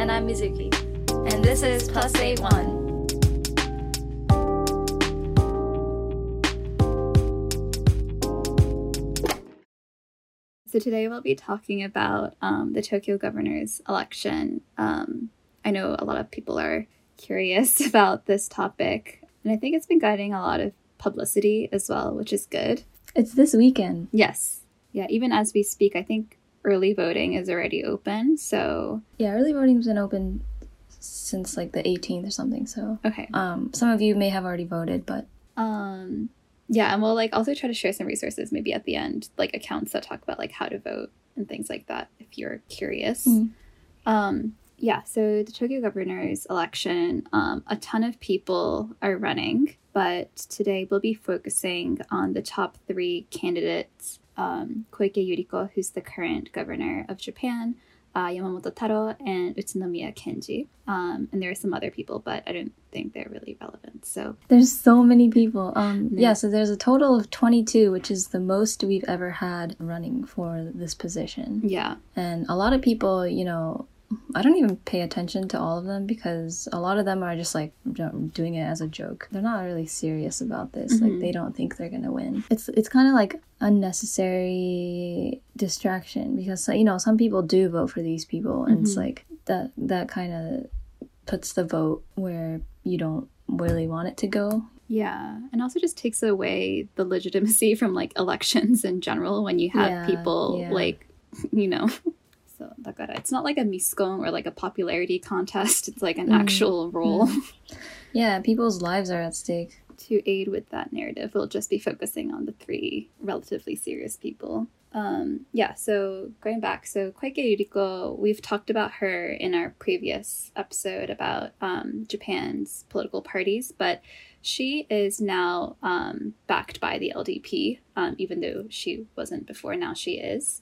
And I'm Mizuki. And this is Plus 8 1. So today we'll be talking about um, the Tokyo governor's election. Um, I know a lot of people are curious about this topic, and I think it's been getting a lot of publicity as well, which is good. It's this weekend. Yes. Yeah, even as we speak, I think early voting is already open. So, Yeah, early voting's been open since like the 18th or something. So, okay. um, some of you may have already voted, but Um, yeah, and we'll like also try to share some resources maybe at the end, like accounts that talk about like how to vote and things like that if you're curious. Mhm. Um, yeah, so the Tokyo governor's election, um, a ton of people are running, but today we'll be focusing on the top three candidates um, Koike Yuriko, who's the current governor of Japan, uh, Yamamoto Taro, and Utsunomiya Kenji. Um, and there are some other people, but I don't think they're really relevant. So, there's so many people. Um, Yeah. yeah, so there's a total of 22, which is the most we've ever had running for this position. yeah. And a lot of people, you know, I don't even pay attention to all of them because a lot of them are just like doing it as a joke. They're not really serious about this. Mhm. Like they don't think they're gonna win. It's it's kind of like unnecessary distraction because you know some people do vote for these people, and it's Mhm. like that that kind of puts the vote where you don't really want it to go. Yeah, and also just takes away the legitimacy from like elections in general when you have Yeah, people yeah. like, you know. So it's not like a miscon or like a popularity contest. It's like an Mm, actual role Yeah, people's lives are at stake. to aid with that narrative. We'll just be focusing on the three relatively serious people. Um, yeah, so going back, so Koike Yuriko, we've talked about her in our previous episode about um, Japan's political parties, but she is now um, backed by the LDP, um, even though she wasn't before. Now she is.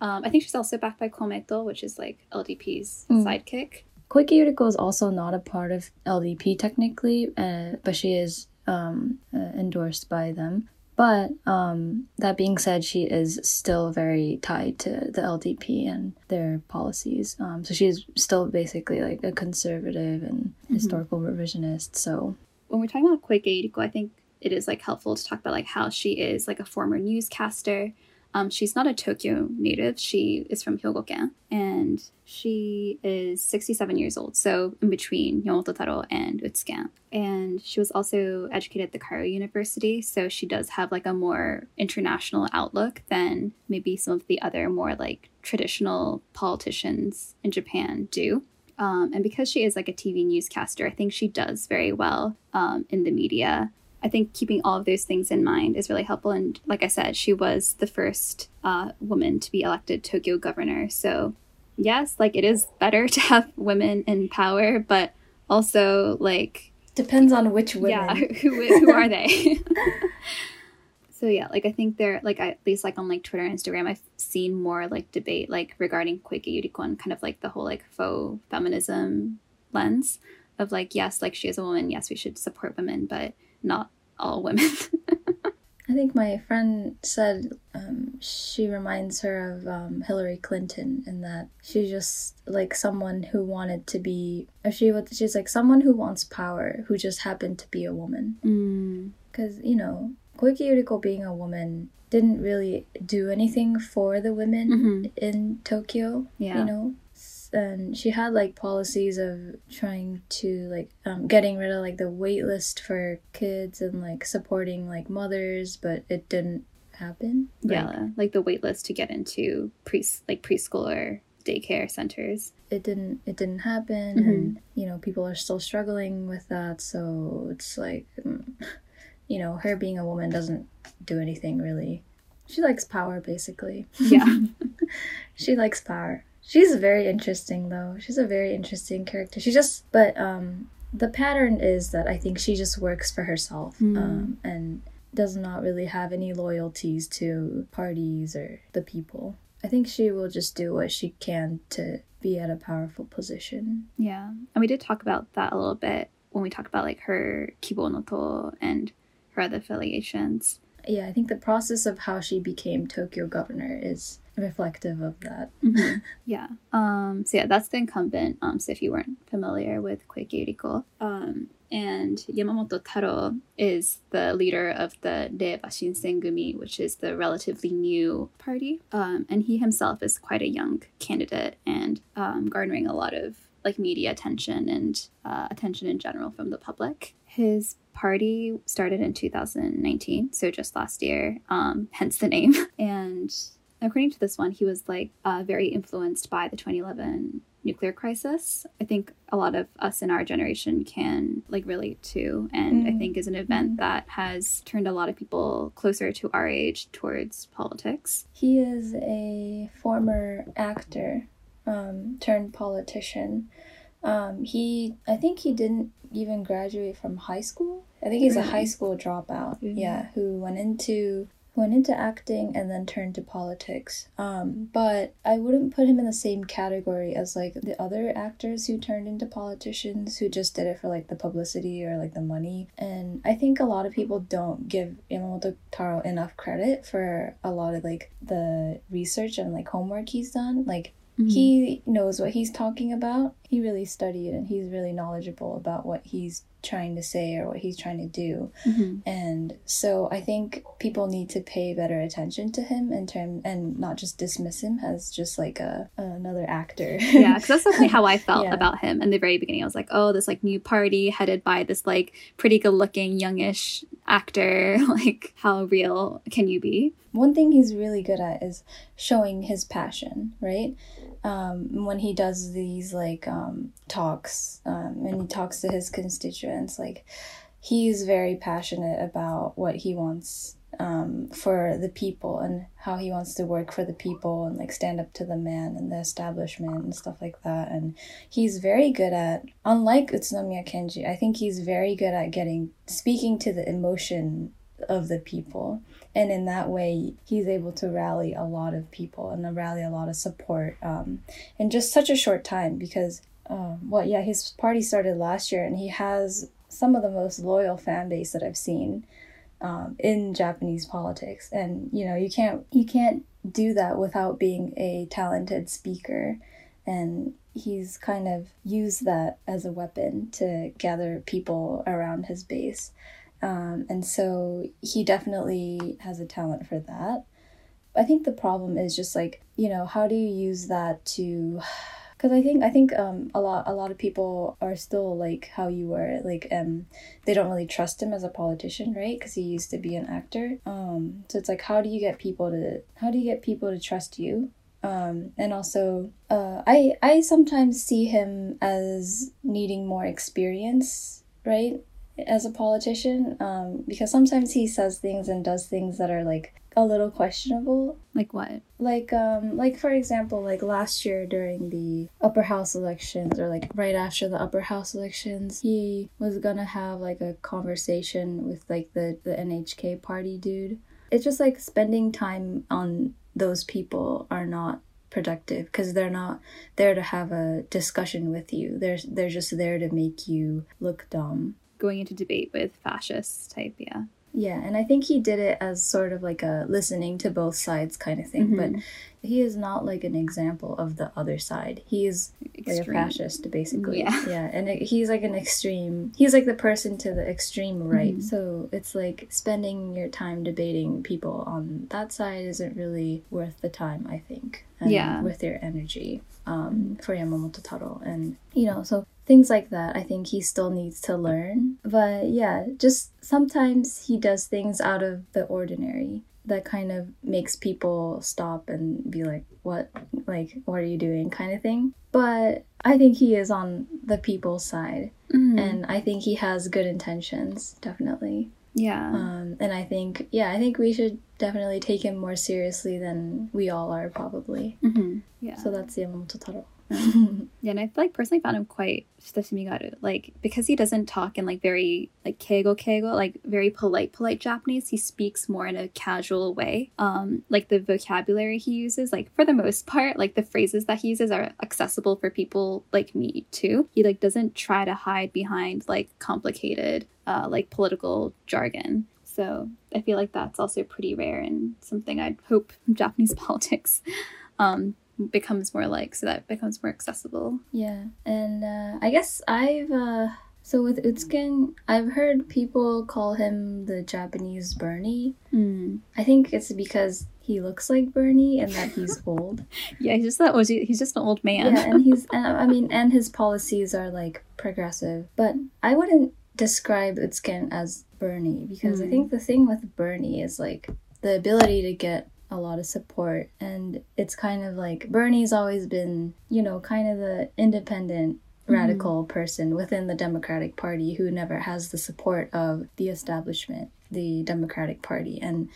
Um, I think she's also backed by Komeito, which is like LDP's Mm. sidekick. Koike Yuriko is also not a part of LDP technically, uh, but she is um, uh, endorsed by them. But um, that being said, she is still very tied to the LDP and their policies. Um, so she's still basically like a conservative and historical revisionist. So when we're talking about Koike Yuriko, I think it is like helpful to talk about like how she is like a former newscaster. Um, she's not a Tokyo native. She is from Hyogoken, and she is 67 years old, so in between Yamamoto Taro and Utsuken. And she was also educated at the Cairo University, so she does have like a more international outlook than maybe some of the other more like traditional politicians in Japan do. Um, and because she is like a TV newscaster, I think she does very well um, in the media. I think keeping all of those things in mind is really helpful. And like I said, she was the first uh, woman to be elected Tokyo governor. So, yes, like it is better to have women in power, but also like depends on which women. yeah, who who are they? so yeah, like I think they're like at least like on like Twitter and Instagram, I've seen more like debate like regarding Koike Yuriko and kind of like the whole like faux feminism lens of like yes, like she is a woman, yes, we should support women, but not all women. I think my friend said um, she reminds her of um, Hillary Clinton in that she's just like someone who wanted to be, or she was, she's like someone who wants power who just happened to be a woman. mm, Because, you know, Koike Yuriko being a woman didn't really do anything for the women Mhm. in Tokyo, yeah. you know? And she had like policies of trying to like um, getting rid of like the wait list for kids and like supporting like mothers, but it didn't happen. Like, yeah, like the wait list to get into pre like preschool or daycare centers. it didn't it didn't happen Mhm. and you know people are still struggling with that so it's like mm, you know her being a woman doesn't do anything really she likes power basically Yeah. she likes power she's very interesting though she's a very interesting character she just but um the pattern is that i think she just works for herself Mm. um and does not really have any loyalties to parties or the people i think she will just do what she can to be at a powerful position Yeah. And we did talk about that a little bit when we talked about like her Kibonoto and her other affiliations. Yeah, I think the process of how she became Tokyo governor is reflective of that. Mhm. yeah. Um, so yeah, that's the incumbent. Um, so if you weren't familiar with Koike Yuriko, um, and Yamamoto Taro is the leader of the Reiwa Shinsengumi, which is the relatively new party. Um, and he himself is quite a young candidate and um, garnering a lot of like media attention and uh, attention in general from the public. His party started in 2019, so just last year, um, hence the name. And according to this one, he was like uh, very influenced by the 2011 nuclear crisis. I think a lot of us in our generation can like relate to, and I Mm. think is an event that has turned a lot of people closer to our age towards politics. He is a former actor um, turned politician. Um, he, I think he didn't even graduate from high school. I think he's a high school dropout. Mhm. Yeah, who went into went into acting and then turned to politics. Um, but I wouldn't put him in the same category as like the other actors who turned into politicians who just did it for like the publicity or like the money. And I think a lot of people don't give Yamamoto Taro enough credit for a lot of like the research and like homework he's done. Like he knows what he's talking about. He really studied and he's really knowledgeable about what he's trying to say or what he's trying to do. Mhm. And so I think people need to pay better attention to him in term and not just dismiss him as just like a another actor. yeah, because that's definitely how I felt Yeah. about him in the very beginning. I was like, oh, this like new party headed by this like pretty good looking youngish actor. Like, how real can you be? One thing he's really good at is showing his passion, right? Um, when he does these like um, talks, um, and he talks to his constituents, like he's very passionate about what he wants um, for the people and how he wants to work for the people and like stand up to the man and the establishment and stuff like that. And he's very good at, unlike Utsunomiya Kenji, I think he's very good at getting speaking to the emotion of the people and in that way he's able to rally a lot of people and rally a lot of support um, in just such a short time because um, well yeah his party started last year and he has some of the most loyal fan base that i've seen um, in japanese politics. And you know you can't you can't do that without being a talented speaker. And he's kind of used that as a weapon to gather people around his base. Um, and so he definitely has a talent for that. I think the problem is just like you know how do you use that to because I think I think um a lot a lot of people are still like how you were like um they don't really trust him as a politician right? Because he used to be an actor. Um so it's like how do you get people to how do you get people to trust you? Um and also uh I I sometimes see him as needing more experience right as a politician. Um, because sometimes he says things and does things that are like a little questionable Like what? like um like for example like last year during the upper house elections or like right after the upper house elections he was gonna have like a conversation with like the the nhk party dude it's just like spending time on those people are not productive because they're not there to have a discussion with you they're they're just there to make you look dumb Going into debate with fascists type, yeah. Yeah, and I think he did it as sort of like a listening to both sides kind of thing, Mhm. but he is not like an example of the other side. He is like a fascist, basically. Yeah. yeah, and it, he's like an extreme. He's like the person to the extreme right. Mhm. So it's like spending your time debating people on that side isn't really worth the time. I think. and Yeah. With your energy, um, for Yamamoto Taro, and you know, so things like that i think he still needs to learn but yeah just sometimes he does things out of the ordinary that kind of makes people stop and be like what like what are you doing kind of thing but i think he is on the people's side Mhm. and i think he has good intentions definitely yeah. um, and i think yeah i think we should definitely take him more seriously than we all are probably Mhm. Yeah. so that's the yamamoto taro Yeah, and I like personally found him quite shitashimigaru. Like because he doesn't talk in like very like keigo keigo, like very polite polite Japanese. He speaks more in a casual way. Um, like the vocabulary he uses, like for the most part, like the phrases that he uses are accessible for people like me too. He like doesn't try to hide behind like complicated uh like political jargon. So I feel like that's also pretty rare and something I'd hope Japanese politics um, becomes more like, so that becomes more accessible. Yeah, and uh, I guess I've uh, so with Utsuken, I've heard people call him the Japanese Bernie. Mm. I think it's because he looks like Bernie and that he's old. Yeah, he's just that was he's just an old man. yeah, and he's and, I mean, and his policies are like progressive, but I wouldn't describe Utsuken as Bernie because I Mm. think the thing with Bernie is like the ability to get a lot of support and it's kind of like Bernie's always been, you know, kind of the independent mm-hmm. radical person within the Democratic Party who never has the support of the establishment, the Democratic Party and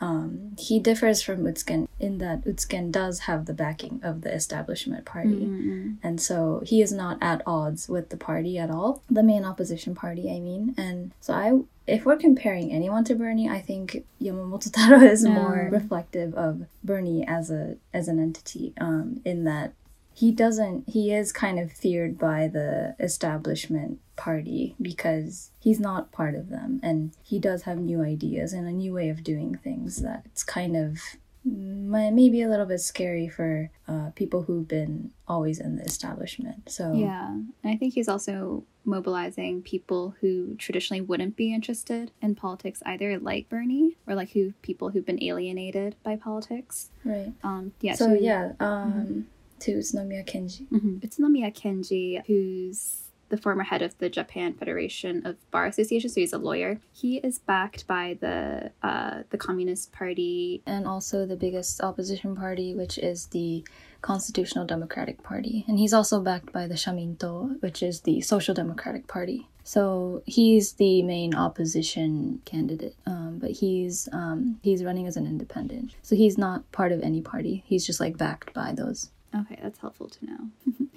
um, he differs from Utsuken in that Utsuken does have the backing of the establishment party. Mm-mm. And so he is not at odds with the party at all, the main opposition party, I mean. And so I if we're comparing anyone to Bernie, I think Yamamoto Taro is more Mm. reflective of Bernie as a as an entity, um, in that he doesn't he is kind of feared by the establishment party because he's not part of them and he does have new ideas and a new way of doing things that it's kind of mm, maybe a little bit scary for uh, people who've been always in the establishment so Yeah, and I think he's also mobilizing people who traditionally wouldn't be interested in politics either, like Bernie, or like who people who've been alienated by politics. right Um, yeah. so to- yeah um to Utsunomiya Kenji Mhm. Utsunomiya Kenji, who's the former head of the Japan Federation of Bar Associations, so he's a lawyer. He is backed by the uh, the Communist Party. and also the biggest opposition party, which is the Constitutional Democratic Party. And he's also backed by the Shaminto, which is the Social Democratic Party. So he's the main opposition candidate, um, but he's um, he's running as an independent. So he's not part of any party. He's just like backed by those. Okay, that's helpful to know.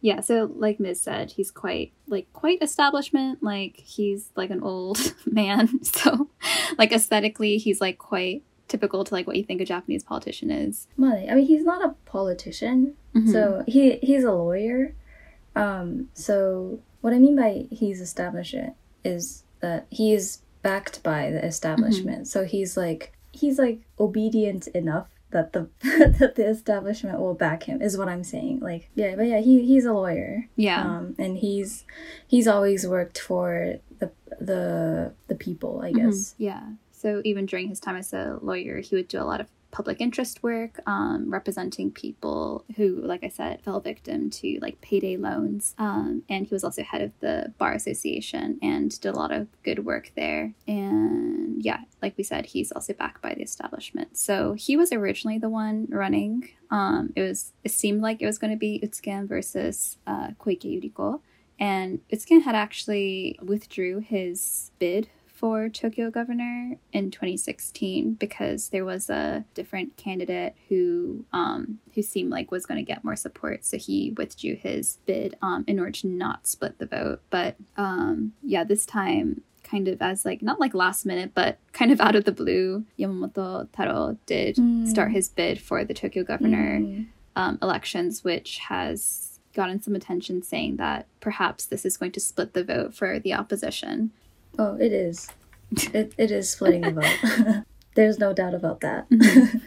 yeah, so like Ms. said, he's quite like quite establishment. Like he's like an old man. So like aesthetically, he's like quite typical to like what you think a Japanese politician is. Well, I mean, he's not a politician. Mhm. So he he's a lawyer. Um, so what I mean by he's established is that he is backed by the establishment. So he's like he's like obedient enough that the that the establishment will back him is what I'm saying. Like yeah, but yeah, he he's a lawyer. yeah. Um, and he's he's always worked for the the the people, I guess. Mhm. Yeah. So even during his time as a lawyer, he would do a lot of public interest work, um, representing people who, like I said, fell victim to like payday loans. Um, and he was also head of the bar association and did a lot of good work there. And yeah, like we said, he's also backed by the establishment. So he was originally the one running. Um, it was it seemed like it was going to be Utsuken versus uh, Koike Yuriko. And Utsuken had actually withdrew his bid for Tokyo governor in 2016 because there was a different candidate who um, who seemed like was going to get more support. So he withdrew his bid um, in order to not split the vote. But um, yeah, this time kind of as like not like last minute but kind of out of the blue yamamoto taro did Mm. start his bid for the tokyo governor Mm. um, elections, which has gotten some attention saying that perhaps this is going to split the vote for the opposition. Oh, it is. It, it is splitting the vote. There's no doubt about that.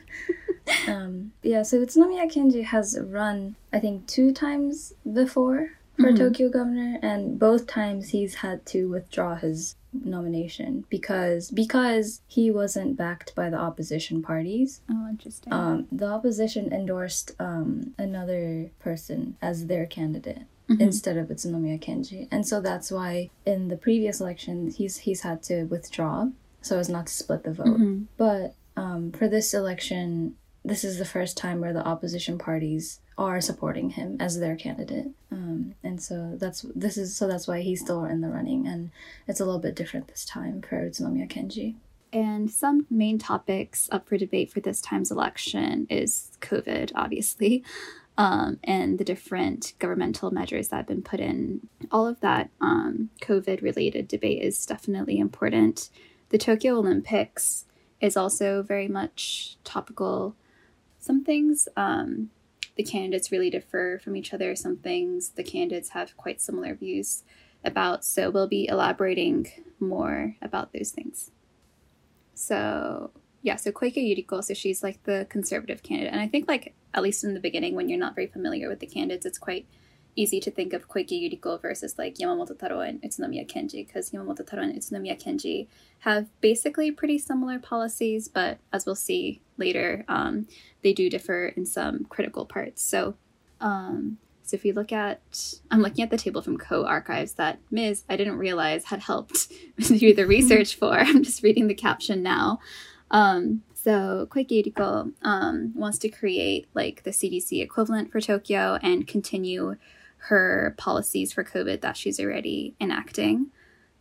um, yeah, so Utsunomiya Kenji has run, I think, two times before for Mhm. Tokyo governor, and both times he's had to withdraw his nomination because because he wasn't backed by the opposition parties. Oh, interesting. Um, the opposition endorsed um, another person as their candidate Mhm. instead of Utsunomiya Kenji. And so that's why in the previous election he's he's had to withdraw so as not to split the vote. Mhm. But um, for this election, this is the first time where the opposition parties are supporting him as their candidate. Um, and so that's this is so that's why he's still in the running and it's a little bit different this time for Utsunomiya Kenji. And some main topics up for debate for this time's election is COVID, obviously, um, and the different governmental measures that have been put in. All of that um, COVID related debate is definitely important. The Tokyo Olympics is also very much topical. Some things um, the candidates really differ from each other, some things the candidates have quite similar views about. So we'll be elaborating more about those things. So yeah, so Koike Yuriko, so she's like the conservative candidate, and I think like at least in the beginning, when you're not very familiar with the candidates, it's quite easy to think of Koike Yuriko versus like Yamamoto Taro and Utsunomiya Kenji, because Yamamoto Taro and Utsunomiya Kenji have basically pretty similar policies, but as we'll see later, um, they do differ in some critical parts. So, um, so if you look at, I'm looking at the table from Ko_Archives that Ms. I didn't realize had helped do the research for. I'm just reading the caption now. Um, so Koike um, wants to create like the CDC equivalent for Tokyo and continue her policies for COVID that she's already enacting.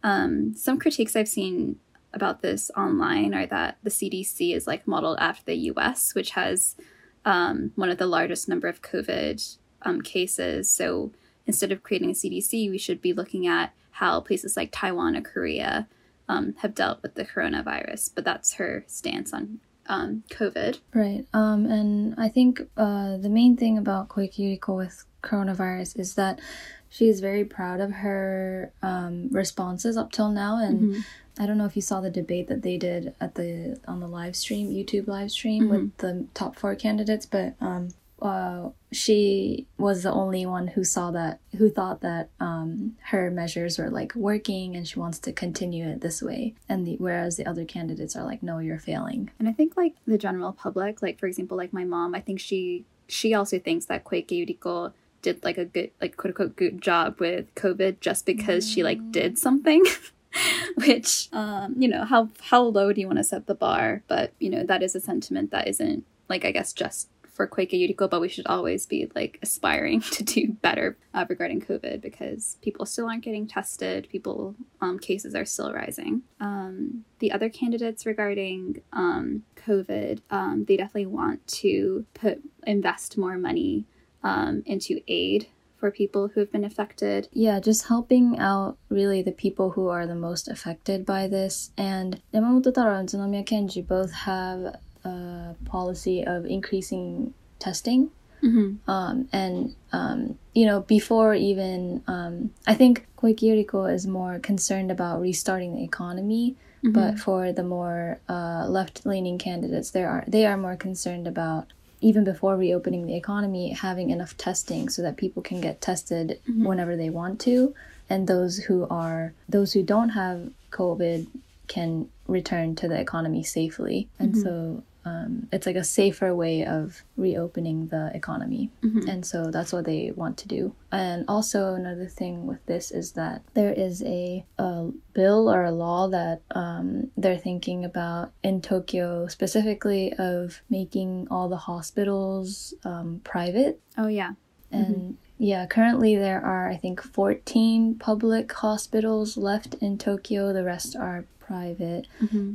Um, some critiques I've seen about this online are that the CDC is like modeled after the US, which has um, one of the largest number of COVID um, cases. So instead of creating a CDC, we should be looking at how places like Taiwan or Korea um, have dealt with the coronavirus. But that's her stance on um, COVID. Right. Um, and I think uh, the main thing about Koike Yuriko with coronavirus is that she's very proud of her um, responses up till now. And Mm-hmm. I don't know if you saw the debate that they did at the on the live stream, YouTube live stream with the top four candidates, but um, uh, she was the only one who saw that, who thought that um, her measures were like working, and she wants to continue it this way. And the whereas the other candidates are like, no, you're failing. And I think like the general public, like for example, like my mom, I think she she also thinks that Koike Yuriko did like a good like quote unquote good job with COVID just because she like did something. Which um, you know, how how low do you want to set the bar? But you know, that is a sentiment that isn't like I guess just for Koike Yuriko, but we should always be like aspiring to do better uh, regarding COVID because people still aren't getting tested. People um, cases are still rising. Um, the other candidates regarding um, COVID, um, they definitely want to put invest more money um, into aid for people who have been affected. Yeah, just helping out really the people who are the most affected by this. And Yamamoto Taro and Utsunomiya Kenji both have a policy of increasing testing. Mm-hmm. Um, and, um, you know, before even, um, I think Koike Yuriko is more concerned about restarting the economy. But for the more uh, left-leaning candidates, there are they are more concerned about even before reopening the economy, having enough testing so that people can get tested whenever they want to, and those who are those who don't have COVID can return to the economy safely. And so um, it's like a safer way of reopening the economy. And so that's what they want to do. And also, another thing with this is that there is a, a bill or a law that um, they're thinking about in Tokyo, specifically of making all the hospitals um, private. Oh yeah. And yeah, currently there are, I think, 14 public hospitals left in Tokyo. The rest are private.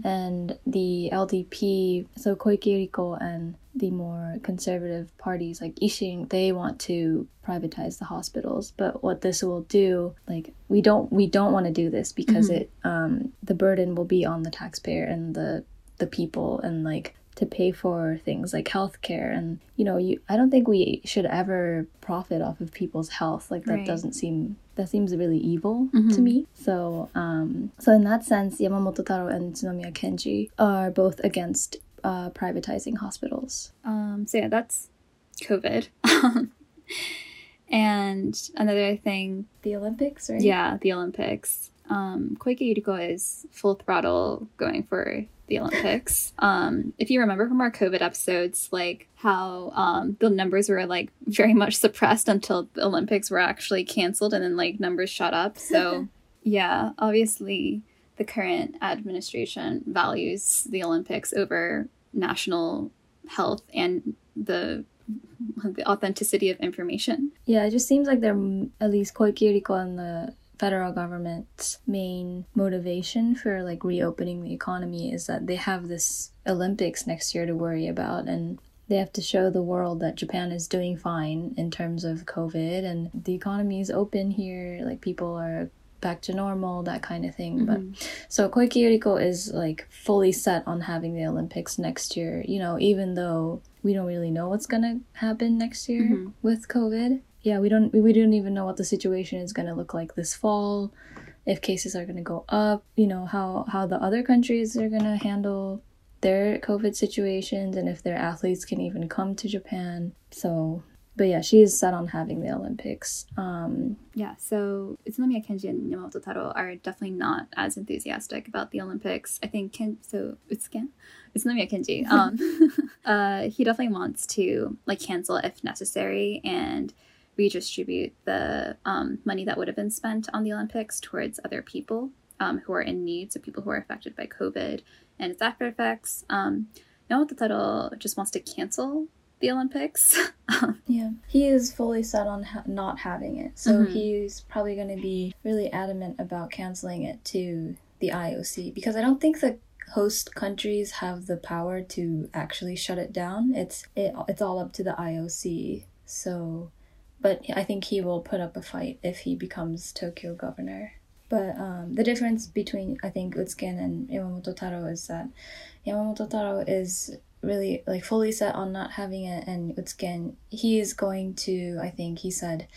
And the LDP, so Koike Yuriko and the more conservative parties like Ishin, they want to privatize the hospitals. But what this will do, like we don't we don't want to do this because it um the burden will be on the taxpayer and the the people and like to pay for things like healthcare and you know you I don't think we should ever profit off of people's health like that Right. doesn't seem that seems really evil to me so um so in that sense Yamamoto Taro and Utsunomiya Kenji are both against uh, privatizing hospitals Um, so yeah, that's COVID. and another thing, the Olympics right yeah, the Olympics. Um, Koike Yuriko is full throttle going for the Olympics. Um, if you remember from our COVID episodes, like how um, the numbers were like very much suppressed until the Olympics were actually canceled, and then like numbers shot up. So yeah, obviously the current administration values the Olympics over national health and the the authenticity of information. Yeah, it just seems like they're at least quite Yuriko and the federal government's main motivation for like reopening the economy is that they have this Olympics next year to worry about and they have to show the world that Japan is doing fine in terms of COVID and the economy is open here, like people are back to normal, that kind of thing. But mm-hmm. so Koike Yuriko is like fully set on having the Olympics next year, you know, even though we don't really know what's gonna happen next year mm-hmm. with COVID. Yeah, we don't we don't even know what the situation is gonna look like this fall. if cases are going to go up, you know, how how the other countries are going to handle their COVID situations and if their athletes can even come to Japan. So, but yeah, she is set on having the Olympics. Um, Yeah, so Utsunomiya Kenji and Yamamoto Taro are definitely not as enthusiastic about the Olympics. I think Ken so Utsuken Utsunomiya Kenji, um, uh, he definitely wants to like cancel if necessary and redistribute the um, money that would have been spent on the Olympics towards other people um, who are in need, so people who are affected by COVID and its after effects. Um, Yamamoto Taro just wants to cancel the Olympics. Yeah, he is fully set on ha- not having it. So Mhm. he's probably going to be really adamant about canceling it to the IOC because I don't think the host countries have the power to actually shut it down. It's it, it's all up to the IOC. So, but I think he will put up a fight if he becomes Tokyo governor. But um, the difference between I think Utsuken and Yamamoto Taro is that Yamamoto Taro is really like fully set on not having it and Utsuken he is going to I think he said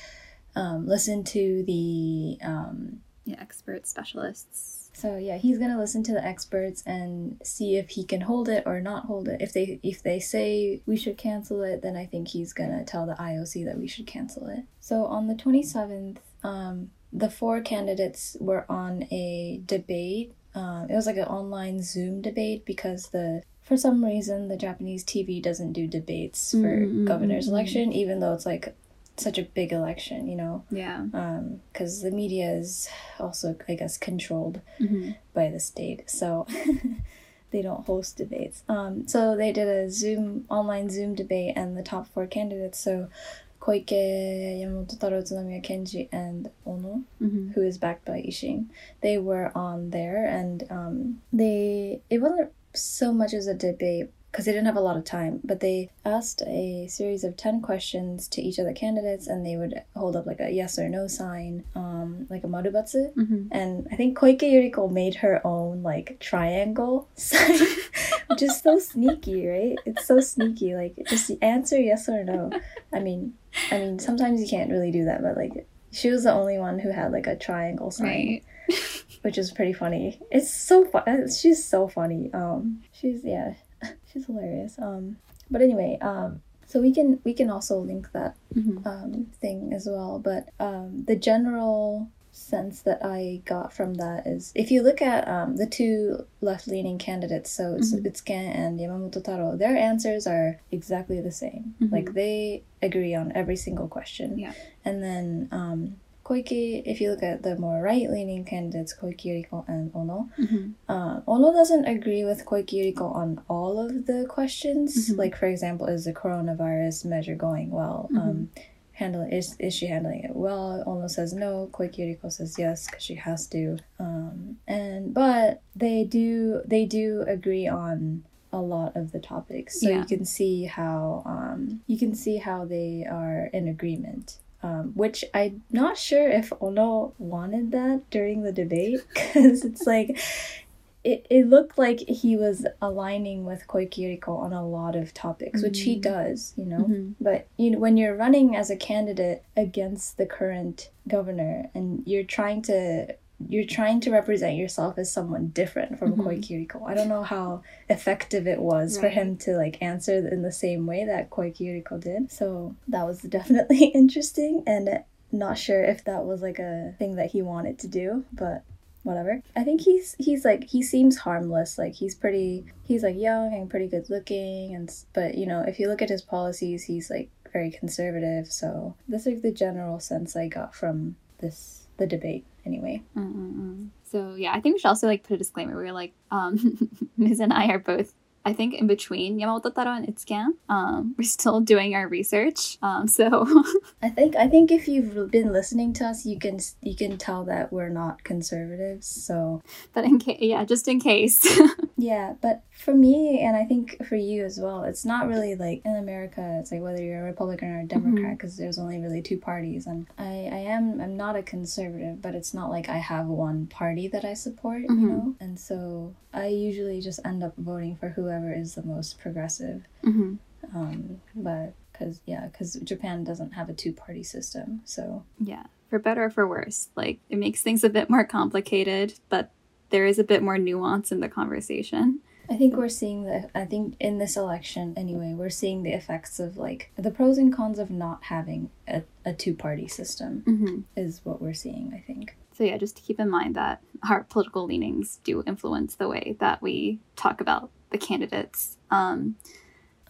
um, listen to the um, yeah, expert specialists. So yeah he's gonna listen to the experts and see if he can hold it or not hold it. If they if they say we should cancel it then I think he's gonna tell the IOC that we should cancel it. So on the 27th um, the four candidates were on a debate. Um, it was like an online Zoom debate because the for some reason the Japanese TV doesn't do debates for Mm, mm, governor's mm, mm. election, even though it's like such a big election, you know, Yeah. because the media is also, I guess, controlled hmm by the state, so they don't host debates. Um, so they did a Zoom online Zoom debate, and the top four candidates, so Koike, Yamamoto Taro, Utsunomiya Kenji, and Ono, hmm who is backed by Ishin. They were on there, and um, they it wasn't so much as a debate because they didn't have a lot of time, but they asked a series of ten questions to each of the candidates, and they would hold up like a yes or no sign, um, like a marubatsu. hmm And I think Koike Yuriko made her own like triangle sign, which is so sneaky, right? It's so sneaky. Like just answer yes or no. I mean, I mean sometimes you can't really do that, but like she was the only one who had like a triangle sign, Right. which is pretty funny. It's so fun. She's so funny. Um, she's yeah, she's hilarious. Um, but anyway, um, so we can we can also link that hmm um, thing as well. But um, the general sense that I got from that is if you look at um, the two left leaning candidates, so it's Mhm. Utsuken and Yamamoto Taro, their answers are exactly the same. Mhm. Like they agree on every single question. Yeah. And then um, Koike, if you look at the more right leaning candidates, Koike Yuriko and Ono, hmm uh, Ono doesn't agree with Koike Yuriko on all of the questions. Mhm. Like, for example, is the coronavirus measure going well? Mhm. Um, handle is is she handling it well? Ono says no. Koike Yuriko says yes because she has to. Um, and but they do they do agree on a lot of the topics, so Yeah. you can see how um, you can see how they are in agreement. Um, which I'm not sure if Ono wanted that during the debate because it's like it, it looked like he was aligning with Koike Yuriko on a lot of topics, which he Mm. does, you know. Mhm. But you know, when you're running as a candidate against the current governor and you're trying to you're trying to represent yourself as someone different from Mhm. Koike Yuriko. I don't know how effective it was for him to like answer in the same way that Koike Yuriko did. So that was definitely interesting and not sure if that was like a thing that he wanted to do, but whatever. I think he's he's like he seems harmless. Like he's pretty he's like young and pretty good looking and but you know, if you look at his policies, he's like very conservative. So that's like the general sense I got from this the debate anyway. Mm-mm-mm. So yeah, I think we should also like put a disclaimer. We're like, um, Ms. and I are both, I think, in between Yamamoto Taro and Utsuken. Um, we're still doing our research. Um, so I think I think if you've been listening to us, you can you can tell that we're not conservatives. So but in case, yeah, just in case. yeah, but for me and I think for you as well, it's not really like in America. It's like whether you're a Republican or a Democrat because there's only really two parties. And I I am I'm not a conservative, but it's not like I have one party that I support, Mhm. you know. And so I usually just end up voting for whoever is the most progressive. hmm Um, but because yeah, because Japan doesn't have a two party system, so Yeah. for better or for worse. Like it makes things a bit more complicated, but there is a bit more nuance in the conversation. I think we're seeing the. I think in this election, anyway, we're seeing the effects of like the pros and cons of not having a, a two party system Mm-hmm. is what we're seeing. I think. So yeah, just to keep in mind that our political leanings do influence the way that we talk about the candidates. Um,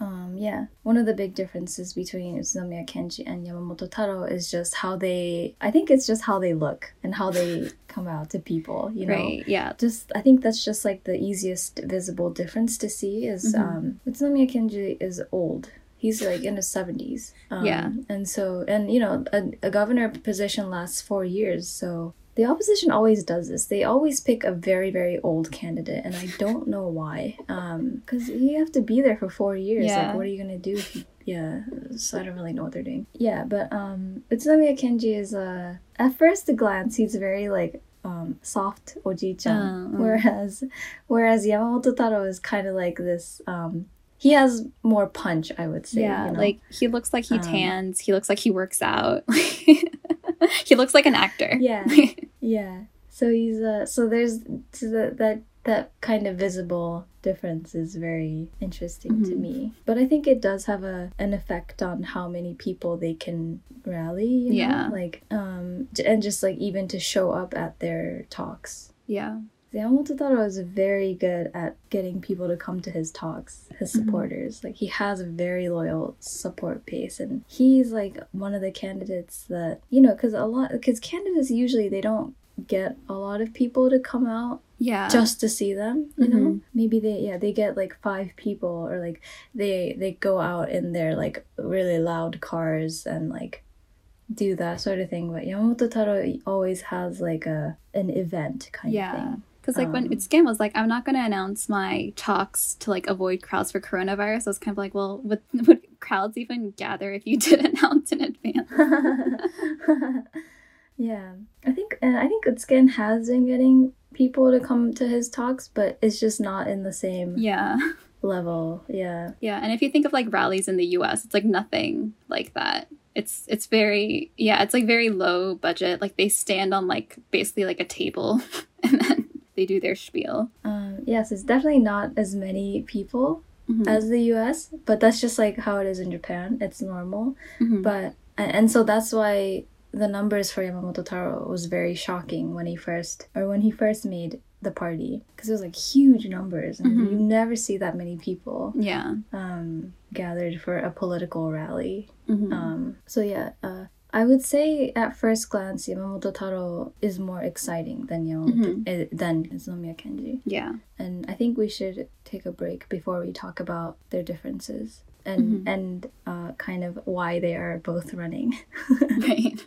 Um, yeah, one of the big differences between Utsunomiya Kenji and Yamamoto Taro is just how they. I think it's just how they look and how they come out to people. You know, right? Yeah. just I think that's just like the easiest visible difference to see is Mhm. um Utsunomiya Kenji is old. He's like in his seventies. Um, Yeah. And so and you know a, a governor position lasts four years, so the opposition always does this. They always pick a very very old candidate, and I don't know why. Um, because you have to be there for four years. Yeah. Like, what are you gonna do? You, yeah, so I don't really know what they're doing. Yeah, but um, Utsunomiya Kenji is uh, at first glance he's very like um soft oji-chan, Uh, uh. whereas whereas Yamamoto Taro is kind of like this um. He has more punch, I would say. yeah, you know? like he looks like he Um, tans. He looks like he works out. he looks like an actor. Yeah. Yeah. So he's uh so there's so that that that kind of visible difference is very interesting to Mhm. me. But I think it does have a an effect on how many people they can rally, you know? Yeah. Like um and just like even to show up at their talks. yeah. Yamamoto Taro is very good at getting people to come to his talks, his Mhm. supporters. Like he has a very loyal support base, and he's like one of the candidates that you know, because a lot, because candidates usually they don't get a lot of people to come out Yeah. just to see them. You know, Mhm. maybe they yeah they get like five people, or like they they go out in their like really loud cars and like do that sort of thing. But Yamamoto Taro always has like a an event kind of thing. Because like when Um, Utsuken was like, I'm not going to announce my talks to like avoid crowds for coronavirus. I was kind of like, well, would, would crowds even gather if you did announce in advance? yeah, I think and I think Utsuken has been getting people to come to his talks, but it's just not in the same Yeah. level. Yeah, Yeah, and if you think of like rallies in the US, it's like nothing like that. It's it's very yeah, it's like very low budget. Like they stand on like basically like a table and then they do their spiel. um, yes, it's definitely not as many people Mhm. as the U.S., but that's just like how it is in Japan. It's normal, Mhm. but and and so that's why the numbers for Yamamoto Taro was very shocking when he first or when he first made the party because it was like huge numbers and Mhm. you never see that many people yeah. um, gathered for a political rally. Mhm. Um, so yeah, uh, I would say at first glance Yamamoto Taro is more exciting than Yamamoto eh, than Utsunomiya Kenji, yeah. and I think we should take a break before we talk about their differences and Mhm. and uh, kind of why they are both running. Right.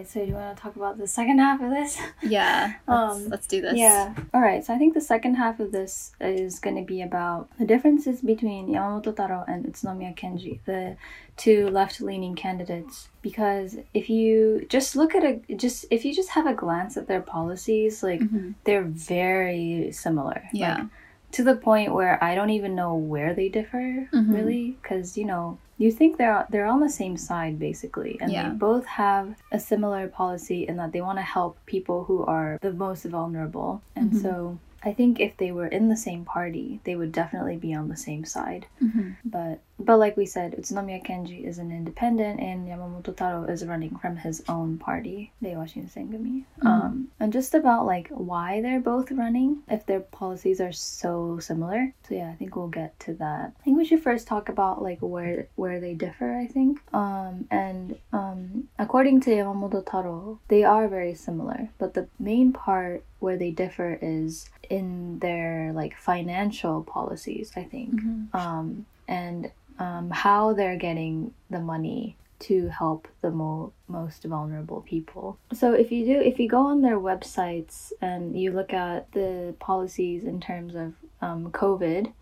Right, so you want to talk about the second half of this? Yeah. Let's, Um, let's do this. Yeah. All right. So I think the second half of this is going to be about the differences between Yamamoto Taro and Utsunomiya Kenji, the two left-leaning candidates. Because if you just look at a just if you just have a glance at their policies, like Mhm. they're very similar. Yeah. Like, to the point where I don't even know where they differ Mhm. really, because you know you think they're they're on the same side basically, and Yeah. they both have a similar policy in that they want to help people who are the most vulnerable, and Mhm. so. I think if they were in the same party, they would definitely be on the same side. Mhm. But but like we said, Utsunomiya Kenji is an independent, and Yamamoto Taro is running from his own party, Reiwa Shinsengumi. Mhm. Um, and just about like why they're both running, if their policies are so similar. So yeah, I think we'll get to that. I think we should first talk about like where where they differ. I think. Um, and um, according to Yamamoto Taro, they are very similar, but the main part where they differ is in their like financial policies. I think Mhm. um, and um, how they're getting the money to help the mo- most vulnerable people. So if you do, if you go on their websites and you look at the policies in terms of um, COVID,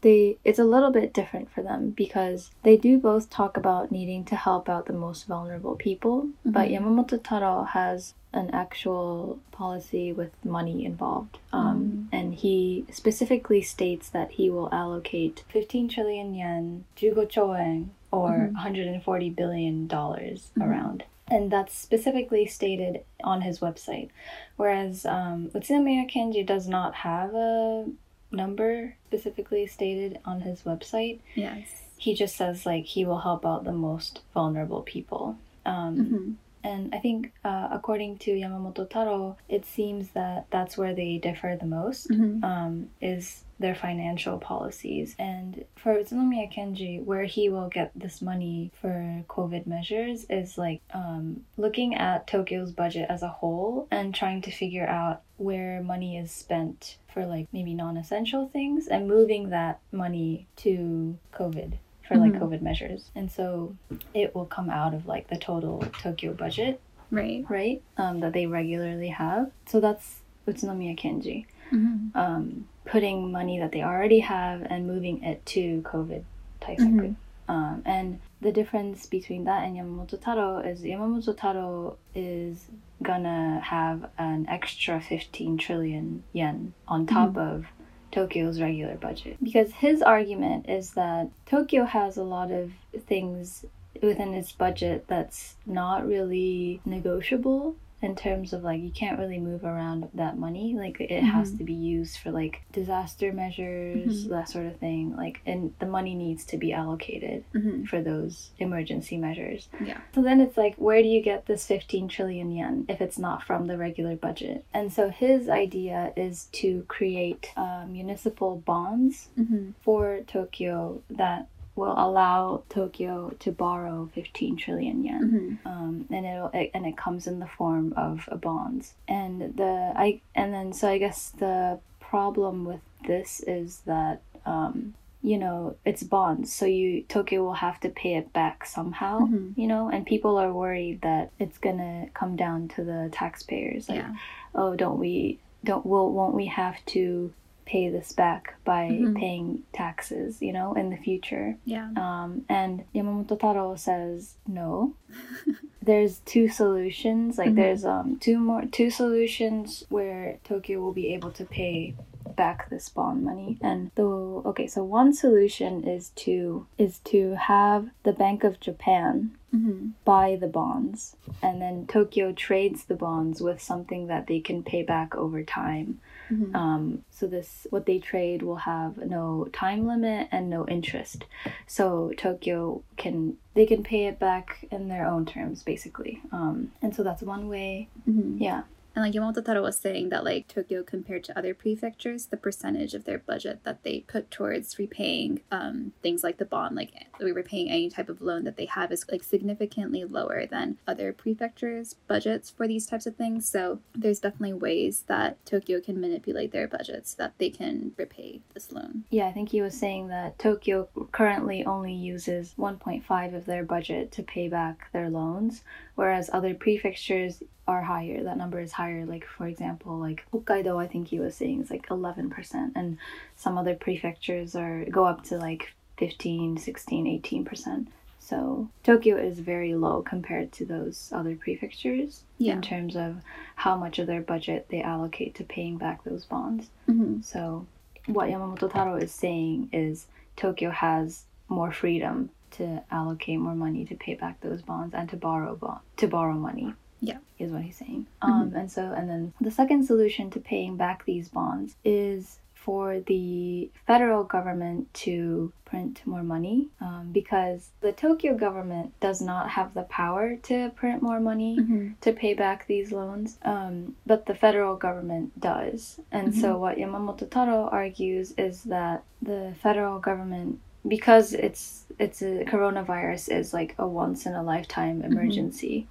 they it's a little bit different for them because they do both talk about needing to help out the most vulnerable people, but Yamamoto Taro has an actual policy with money involved. Um, And he specifically states that he will allocate 15 trillion yen, 15 choen, or 140 billion dollars around. And that's specifically stated on his website. Whereas um, Utsunomiya Kenji does not have a number specifically stated on his website. Yes. He just says like he will help out the most vulnerable people. Um, hmm and I think, uh, according to Yamamoto Taro, it seems that that's where they differ the most. hmm Um, is their financial policies. And for Utsunomiya Kenji, where he will get this money for COVID measures is like um, looking at Tokyo's budget as a whole and trying to figure out where money is spent for like maybe non essential things and moving that money to COVID for like Mhm. COVID measures. And so it will come out of like the total Tokyo budget, Right. right? Um, that they regularly have. So that's Utsunomiya Kenji hmm um, putting money that they already have and moving it to COVID taisaku. Um, and the difference between that and Yamamoto Taro is Yamamoto Taro is gonna have an extra 15 trillion yen on top of Tokyo's regular budget. Because his argument is that Tokyo has a lot of things within its budget that's not really negotiable in terms of like you can't really move around that money. Like it has to be used for like disaster measures that sort of thing. Like and the money needs to be allocated hmm for those emergency measures. Yeah. so then it's like where do you get this 15 trillion yen if it's not from the regular budget? And so his idea is to create uh, municipal bonds hmm for tokyo that will allow tokyo to borrow 15 trillion yen hmm um, and it'll it, and it comes in the form of a bonds and the I and then so I guess the problem with this is that um, you know it's bonds so you Tokyo will have to pay it back somehow Mhm. you know and people are worried that it's gonna come down to the taxpayers like Yeah. oh don't we don't will won't we have to pay this back by Mhm. paying taxes you know in the future Yeah. um, and Yamamoto Taro says no. there's two solutions. Like Mhm. there's um two more two solutions where Tokyo will be able to pay back this bond money. And though okay, so one solution is to is to have the Bank of Japan hmm buy the bonds and then Tokyo trades the bonds with something that they can pay back over time. Hmm Um, so this what they trade will have no time limit and no interest. So Tokyo can they can pay it back in their own terms basically. Um, and so that's one way. hmm Yeah. And like Yamamoto Taro was saying that like Tokyo compared to other prefectures, the percentage of their budget that they put towards repaying um, things like the bond, like we repaying any type of loan that they have is like significantly lower than other prefectures' budgets for these types of things. So there's definitely ways that Tokyo can manipulate their budgets so that they can repay this loan. Yeah, I think he was saying that Tokyo currently only uses 1.5 of their budget to pay back their loans, whereas other prefectures are higher. That number is higher. Like, for example, like Hokkaido, I think he was saying is like 11%, and some other prefectures are go up to like 15, 16, 18%. So Tokyo is very low compared to those other prefectures Yeah. in terms of how much of their budget they allocate to paying back those bonds. hmm So, what Yamamoto Taro is saying is Tokyo has more freedom to allocate more money to pay back those bonds and to borrow bond to borrow money. Yeah. is what he's saying. Um, and so, and then the second solution to paying back these bonds is for the federal government to print more money um, because the Tokyo government does not have the power to print more money hmm to pay back these loans, um, but the federal government does. And so, what Yamamoto Taro argues is that the federal government, because it's it's a coronavirus is like a once in a lifetime emergency.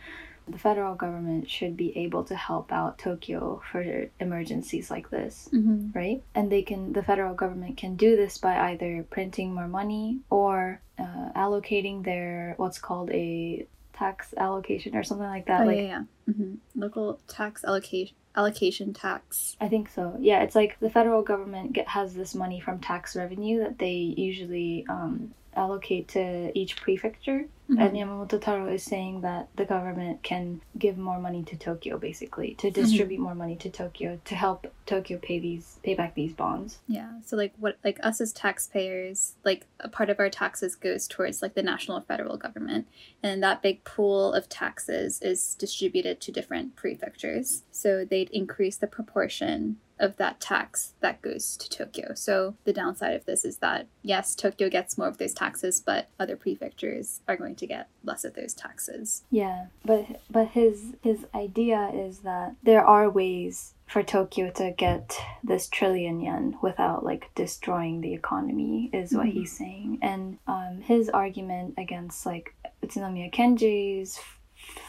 The federal government should be able to help out Tokyo for emergencies like this hmm right? And they can, the federal government can do this by either printing more money or uh, allocating their what's called a tax allocation or something like that. Oh, like yeah, yeah. hmm Local tax allocation allocation tax. I think so. Yeah, it's like the federal government get, has this money from tax revenue that they usually um, allocate to each prefecture. Mhm. And Yamamoto Taro is saying that the government can give more money to Tokyo, basically, to Mm-hmm. distribute more money to Tokyo to help Tokyo pay these pay back these bonds. Yeah. So like what like us as taxpayers, like a part of our taxes goes towards like the national or federal government. And that big pool of taxes is distributed to different prefectures. So they'd increase the proportion of that tax that goes to Tokyo. So the downside of this is that yes, Tokyo gets more of those taxes, but other prefectures are going to get less of those taxes. Yeah, but but his his idea is that there are ways for Tokyo to get this trillion yen without like destroying the economy is what Mhm. he's saying. And um, his argument against like Utsunomiya Kenji's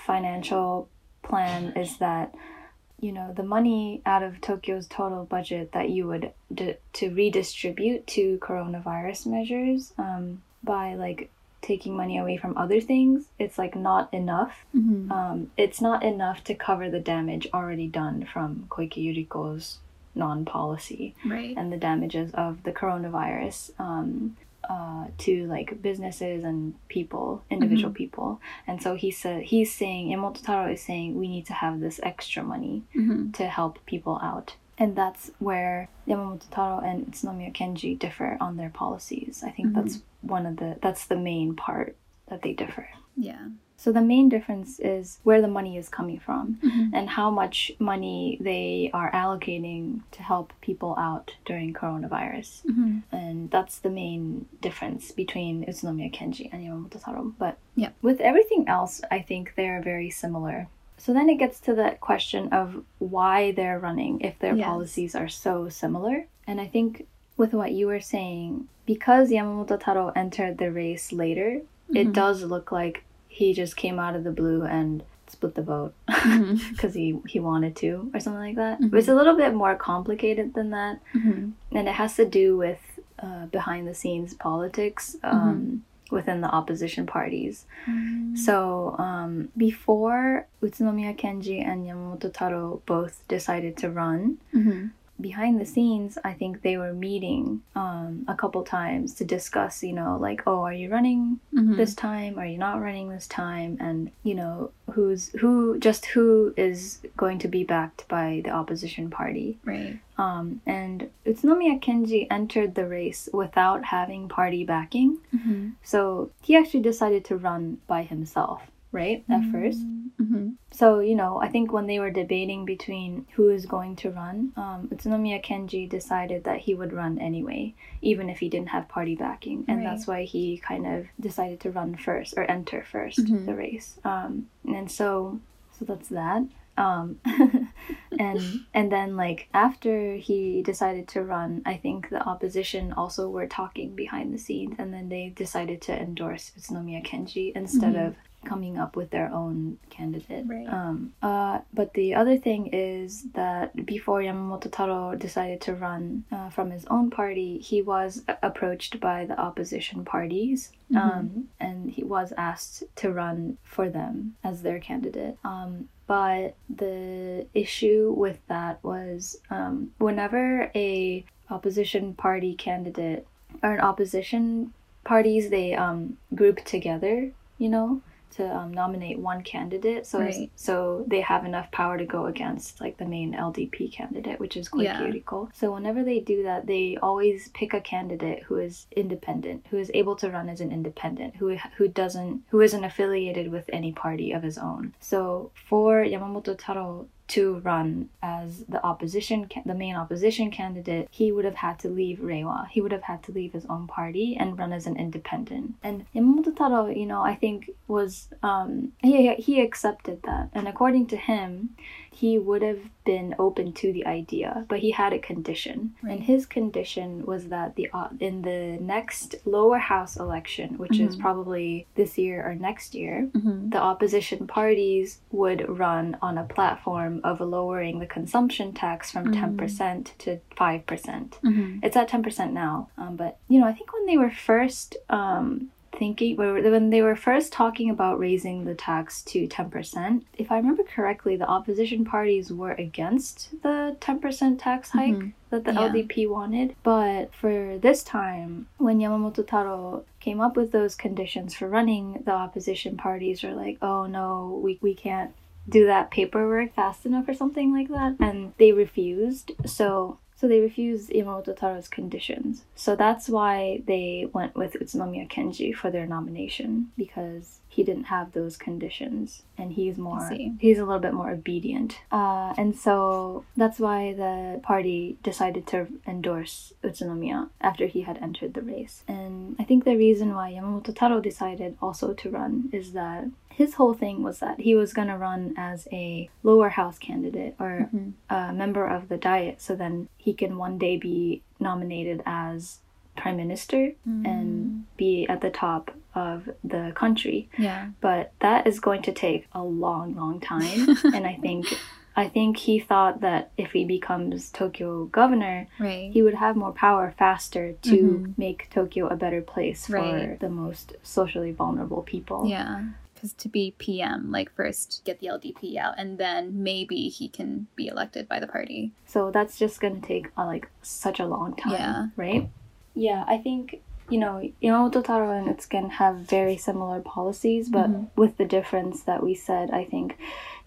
financial plan is that you know the money out of Tokyo's total budget that you would d- to redistribute to coronavirus measures um, by like taking money away from other things it's like not enough Mm-hmm. um, it's not enough to cover the damage already done from Koike Yuriko's non-policy Right. and the damages of the coronavirus um, uh, to like businesses and people, individual people. And so he said he's saying Emoto Taro is saying we need to have this extra money hmm to help people out. And that's where Yamamoto Taro and Utsunomiya Kenji differ on their policies. I think Mhm. that's one of the that's the main part that they differ. Yeah. So the main difference is where the money is coming from Mhm. and how much money they are allocating to help people out during coronavirus. hmm And that's the main difference between Utsunomiya Kenji and Yamamoto Taro. But Yeah. with everything else, I think they're very similar. So then it gets to that question of why they're running if their Yes. policies are so similar. And I think with what you were saying, because Yamamoto Taro entered the race later, it Mhm. does look like he just came out of the blue and split the vote because he, he wanted to or something like that. Mhm. It's a little bit more complicated than that Mhm. and it has to do with uh, behind the scenes politics um, within the opposition parties. So um, before Utsunomiya Kenji and Yamamoto Taro both decided to run. Behind the scenes, I think they were meeting um, a couple times to discuss, you know, like, oh, are you running Mhm. this time? Are you not running this time? And you know, who's who? Just who is going to be backed by the opposition party? Right. Um, and Utsunomiya Kenji entered the race without having party backing, Mhm. so he actually decided to run by himself, right? At first. Mhm. So, you know, I think when they were debating between who is going to run, um, Utsunomiya Kenji decided that he would run anyway, even if he didn't have party backing. And Right. that's why he kind of decided to run first or enter 1st Mhm. the race. Um, and so, so that's that. Um, and and then like after he decided to run, I think the opposition also were talking behind the scenes, and then they decided to endorse Utsunomiya Kenji instead Mhm. of coming up with their own candidate. Right. Um, uh, but the other thing is that before Yamamoto Taro decided to run uh, from his own party, he was approached by the opposition parties. Um, and he was asked to run for them as their candidate. Um, but the issue with that was um, whenever a opposition party candidate or an opposition parties they um, group together, you know, to um, nominate one candidate. So Right. so they have enough power to go against like the main LDP candidate, which is Koike Yeah. So whenever they do that, they always pick a candidate who is independent, who is able to run as an independent, who who doesn't who isn't affiliated with any party of his own. So for Yamamoto Taro to run as the opposition, the main opposition candidate, he would have had to leave Reiwa. He would have had to leave his own party and run as an independent. And Yamamoto Taro, you know, I think was um, he he accepted that, and according to him, he would have been open to the idea, but he had a condition, Right. and his condition was that the uh, in the next lower house election, which is Mhm. probably this year or next year, Mhm. the opposition parties would run on a platform of lowering the consumption tax from Mhm. 10% to 5%. Mhm. It's at 10% now. Um, but, you know, I think when they were first um, thinking when they were first talking about raising the tax to 10%, if I remember correctly, the opposition parties were against the 10% tax hike Mhm. that the Yeah. LDP wanted. But for this time, when Yamamoto Taro came up with those conditions for running, the opposition parties were like, oh no, we, we can't do that paperwork fast enough or something like that. And they refused. So so they refused Yamamoto Taro's conditions. So that's why they went with Utsunomiya Kenji for their nomination because he didn't have those conditions and he's more he's a little bit more obedient. Uh, and so that's why the party decided to endorse Utsunomiya after he had entered the race. And I think the reason why Yamamoto Taro decided also to run is that his whole thing was that he was going to run as a lower house candidate or Mhm. a member of the diet so then he can one day be nominated as prime minister and be at the top of the country Yeah. but that is going to take a long long time and i think i think he thought that if he becomes tokyo governor Right. he would have more power faster to Mhm. make tokyo a better place for Right. the most socially vulnerable people Yeah. Because to be PM, like first get the LDP out, and then maybe he can be elected by the party. So that's just gonna take uh, like such a long time, Yeah. right? Yeah, I think you know Yamamoto Taro and Utsuken have very similar policies, but Mhm. with the difference that we said, I think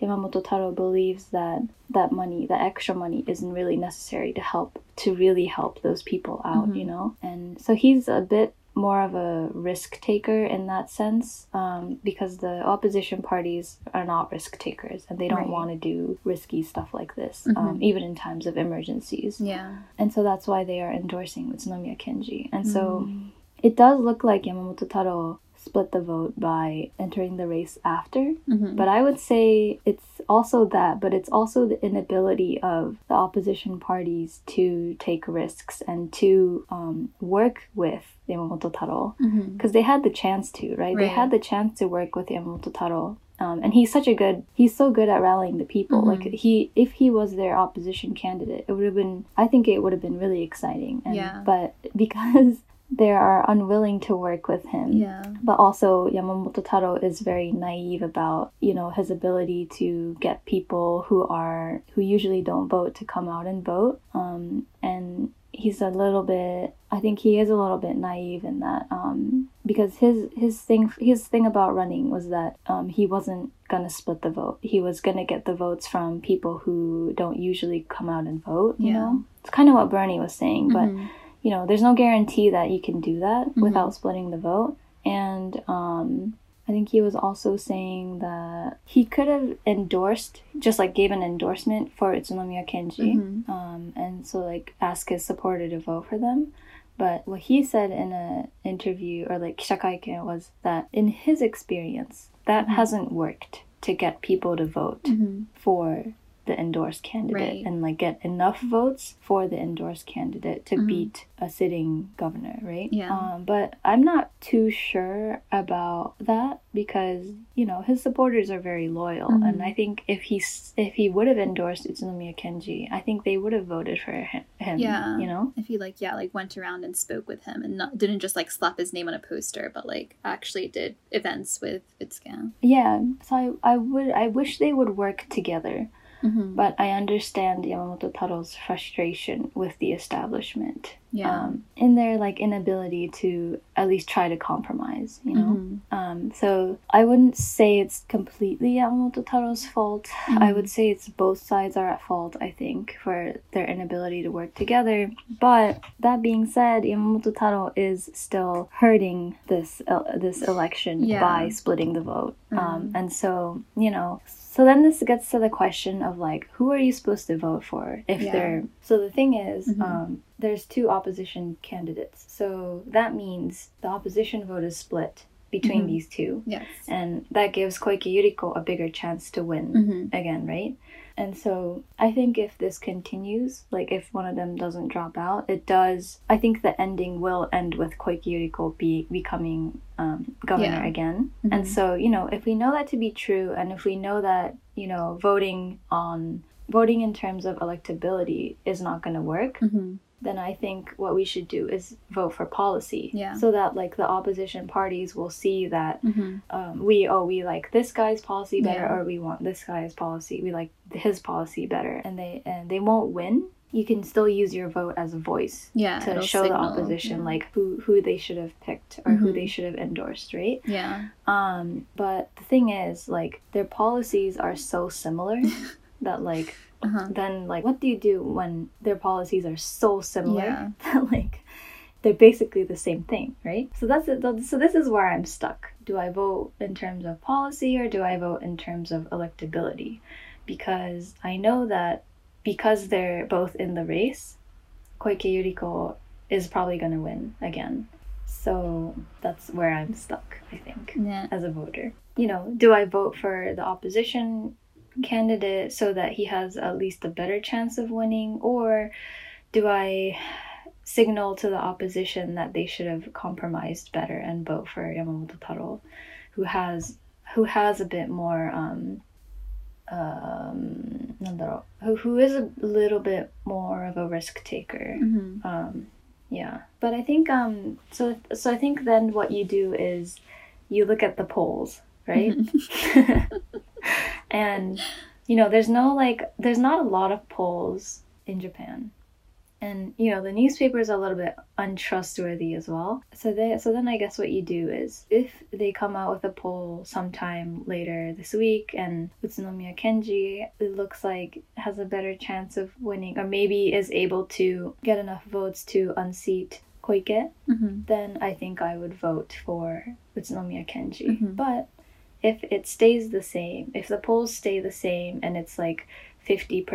Yamamoto Taro believes that that money, the extra money, isn't really necessary to help to really help those people out, Mhm. you know. And so he's a bit more of a risk taker in that sense um, because the opposition parties are not risk takers and they don't Right. want to do risky stuff like this Mhm. um, even in times of emergencies Yeah. and so that's why they are endorsing Utsunomiya Kenji and so Mm. it does look like Yamamoto Taro split the vote by entering the race after Mhm. but I would say it's also that, but it's also the inability of the opposition parties to take risks and to um, work with Yamamoto Taro because they had the chance to, right? They had the chance to work with Yamamoto Taro. Um, and he's such a good he's so good at rallying the people Mhm. like he if he was their opposition candidate it would have been i think it would have been really exciting and, Yeah. but because they are unwilling to work with him Yeah. but also Yamamoto Taro is very naive about you know his ability to get people who are who usually don't vote to come out and vote um, and he's a little bit I think he is a little bit naive in that um, because his his thing his thing about running was that um, he wasn't gonna split the vote he was gonna get the votes from people who don't usually come out and vote you Yeah. know it's kind of what Bernie was saying but Mhm. You know, there's no guarantee that you can do that Mhm. without splitting the vote. And um, I think he was also saying that he could have endorsed, just like gave an endorsement for Utsunomiya Kenji, Mhm. um, and so like ask his supporter to vote for them. But what he said in an interview or like kishakaiken was that in his experience, that Mhm. hasn't worked to get people to vote Mhm. for the endorsed candidate Right. and like get enough votes for the endorsed candidate to Mhm. beat a sitting governor, right? Yeah. Um, but I'm not too sure about that because you know his supporters are very loyal, Mhm. and I think if he's if he would have endorsed Utsunomiya Kenji, I think they would have voted for him. him Yeah. you know. If he like yeah like went around and spoke with him and not, didn't just like slap his name on a poster, but like actually did events with Utsuken. Yeah, so I, I would I wish they would work together. Mm-hmm. But I understand Yamamoto Taro's frustration with the establishment. Yeah. Um, in their like inability to at least try to compromise, you know. Mhm. Um, so I wouldn't say it's completely Yamamoto Taro's fault. I Mhm. would say it's both sides are at fault. I think for their inability to work together. But that being said, Yamamoto Taro is still hurting this uh, this election Yeah. by splitting the vote. Um, Mhm. and so you know, so then this gets to the question of like, who are you supposed to vote for if Yeah. they're so the thing is, Mhm. um, there's two opposition candidates. So that means the opposition vote is split between Mhm. these two. Yes. And that gives Koike Yuriko a bigger chance to win Mm-hmm. again, right? And so I think if this continues, like if one of them doesn't drop out, it does. I think the ending will end with Koike Yuriko be becoming um, governor Yeah. again. Mhm. And so you know, if we know that to be true, and if we know that you know voting on voting in terms of electability is not going to work, Mm-hmm. Then I think what we should do is vote for policy. Yeah. So that like the opposition parties will see that Mm-hmm. um, we oh we like this guy's policy better Yeah. or we want this guy's policy we like his policy better and they and they won't win you can still use your vote as a voice Yeah. to show signal, the opposition yeah. like who who they should have picked or who Mhm. they should have endorsed right Yeah. um but the thing is like their policies are so similar that like Uh-huh. then like what do you do when their policies are so similar Yeah. that like they're basically the same thing right so that's it so this is where i'm stuck do i vote in terms of policy or do i vote in terms of electability because i know that because they're both in the race koike yuriko is probably going to win again so that's where i'm stuck i think Yeah. as a voter. You know, do I vote for the opposition candidate so that he has at least a better chance of winning, or do I signal to the opposition that they should have compromised better and vote for Yamamoto Taro, who has who has a bit more um, um, who, who is a little bit more of a risk taker. Mm-hmm. Um, yeah, but I think um, so. So I think then what you do is you look at the polls, right? Mm-hmm. and you know there's no like there's not a lot of polls in japan and you know the newspapers are a little bit untrustworthy as well so they so then i guess what you do is if they come out with a poll sometime later this week and utsunomiya kenji it looks like has a better chance of winning or maybe is able to get enough votes to unseat koike Mm-hmm. then I think I would vote for Utsunomiya Kenji. Mhm. But if it stays the same, if the polls stay the same and it's like 50%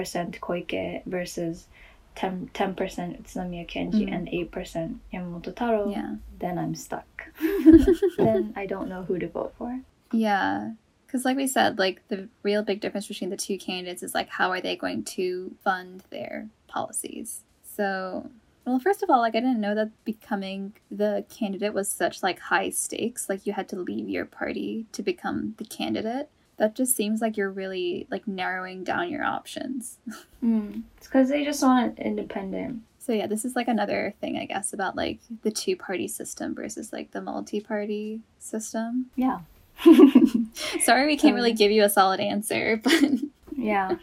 Koike versus 10, 10% Utsunomiya Kenji Mhm. and 8% Yamamoto Taro, Yeah. then I'm stuck. then I don't know who to vote for. Yeah. Because, like we said, like the real big difference between the two candidates is like how are they going to fund their policies? So, well, first of all, like I didn't know that becoming the candidate was such like high stakes. Like you had to leave your party to become the candidate. That just seems like you're really like narrowing down your options. Mm. It's because they just want independent. So yeah, this is like another thing I guess about like the two party system versus like the multi party system. Yeah. Sorry, we can't really give you a solid answer, but Yeah.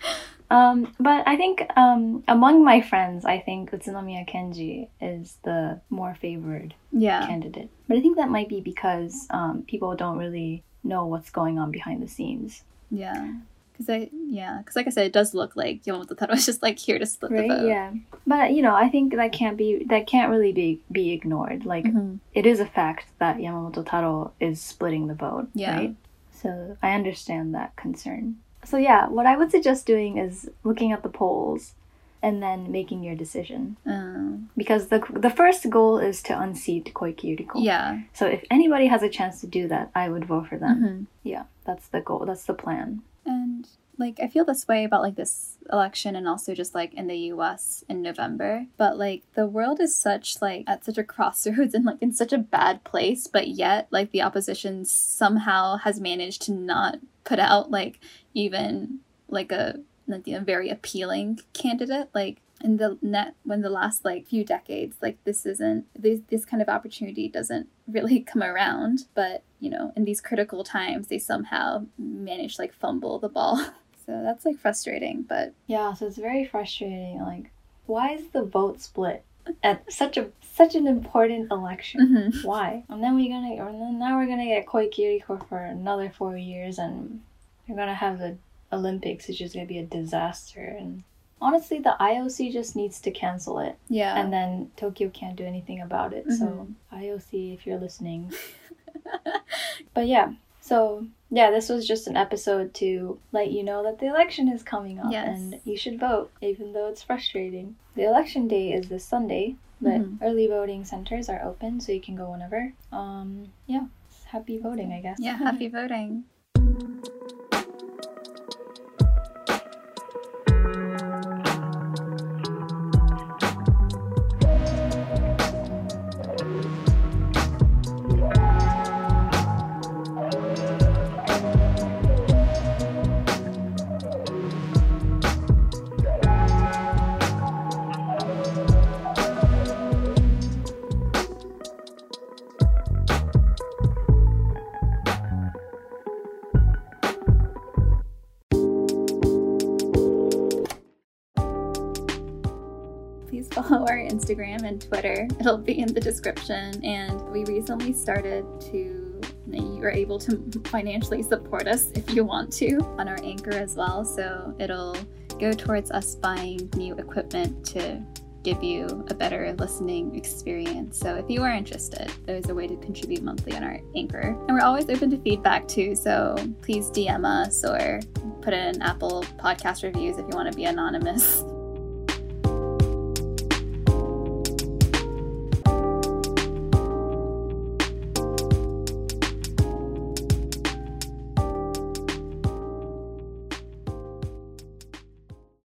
Um, but I think um, among my friends, I think Utsunomiya Kenji is the more favored yeah. candidate. But I think that might be because um, people don't really know what's going on behind the scenes. Yeah. Because I, yeah, because like I said, it does look like Yamamoto Taro is just like here to split Right? the vote. Yeah. But you know, I think that can't be that can't really be be ignored. Like Mhm. it is a fact that Yamamoto Taro is splitting the vote. Yeah. Right? So I understand that concern. So yeah, what I would suggest doing is looking at the polls and then making your decision. Um, Because the the first goal is to unseat Koike Yuriko. yeah. So if anybody has a chance to do that, I would vote for them. Mhm. Yeah, that's the goal. That's the plan. And like I feel this way about like this election and also just like in the US in November. But like the world is such like at such a crossroads and like in such a bad place, but yet like the opposition somehow has managed to not put out like even like a like, very appealing candidate. Like in the net when the last like few decades like this isn't this, this kind of opportunity doesn't really come around but you know in these critical times they somehow manage like fumble the ball so that's like frustrating but Yeah, so it's very frustrating. Like, why is the vote split at such a such an important election? mhm. Why? And then we're gonna, and then now we're gonna get Koike Yuriko for another four years, and we're gonna have the Olympics, which is gonna be a disaster. And honestly, the IOC just needs to cancel it, yeah and then Tokyo can't do anything about it. So IOC, if you're listening. but yeah, so yeah, this was just an episode to let you know that the election is coming up Yes. and you should vote, even though it's frustrating. The election day is this Sunday, but Mhm. early voting centers are open, so you can go whenever. Um, yeah, happy voting, I guess. yeah happy voting Twitter. It'll be in the description. And we recently started to, you are able to financially support us if you want to on our Anchor as well. So it'll go towards us buying new equipment to give you a better listening experience. So if you are interested, there's a way to contribute monthly on our Anchor. And we're always open to feedback too, so please DM us or put in Apple podcast reviews if you want to be anonymous.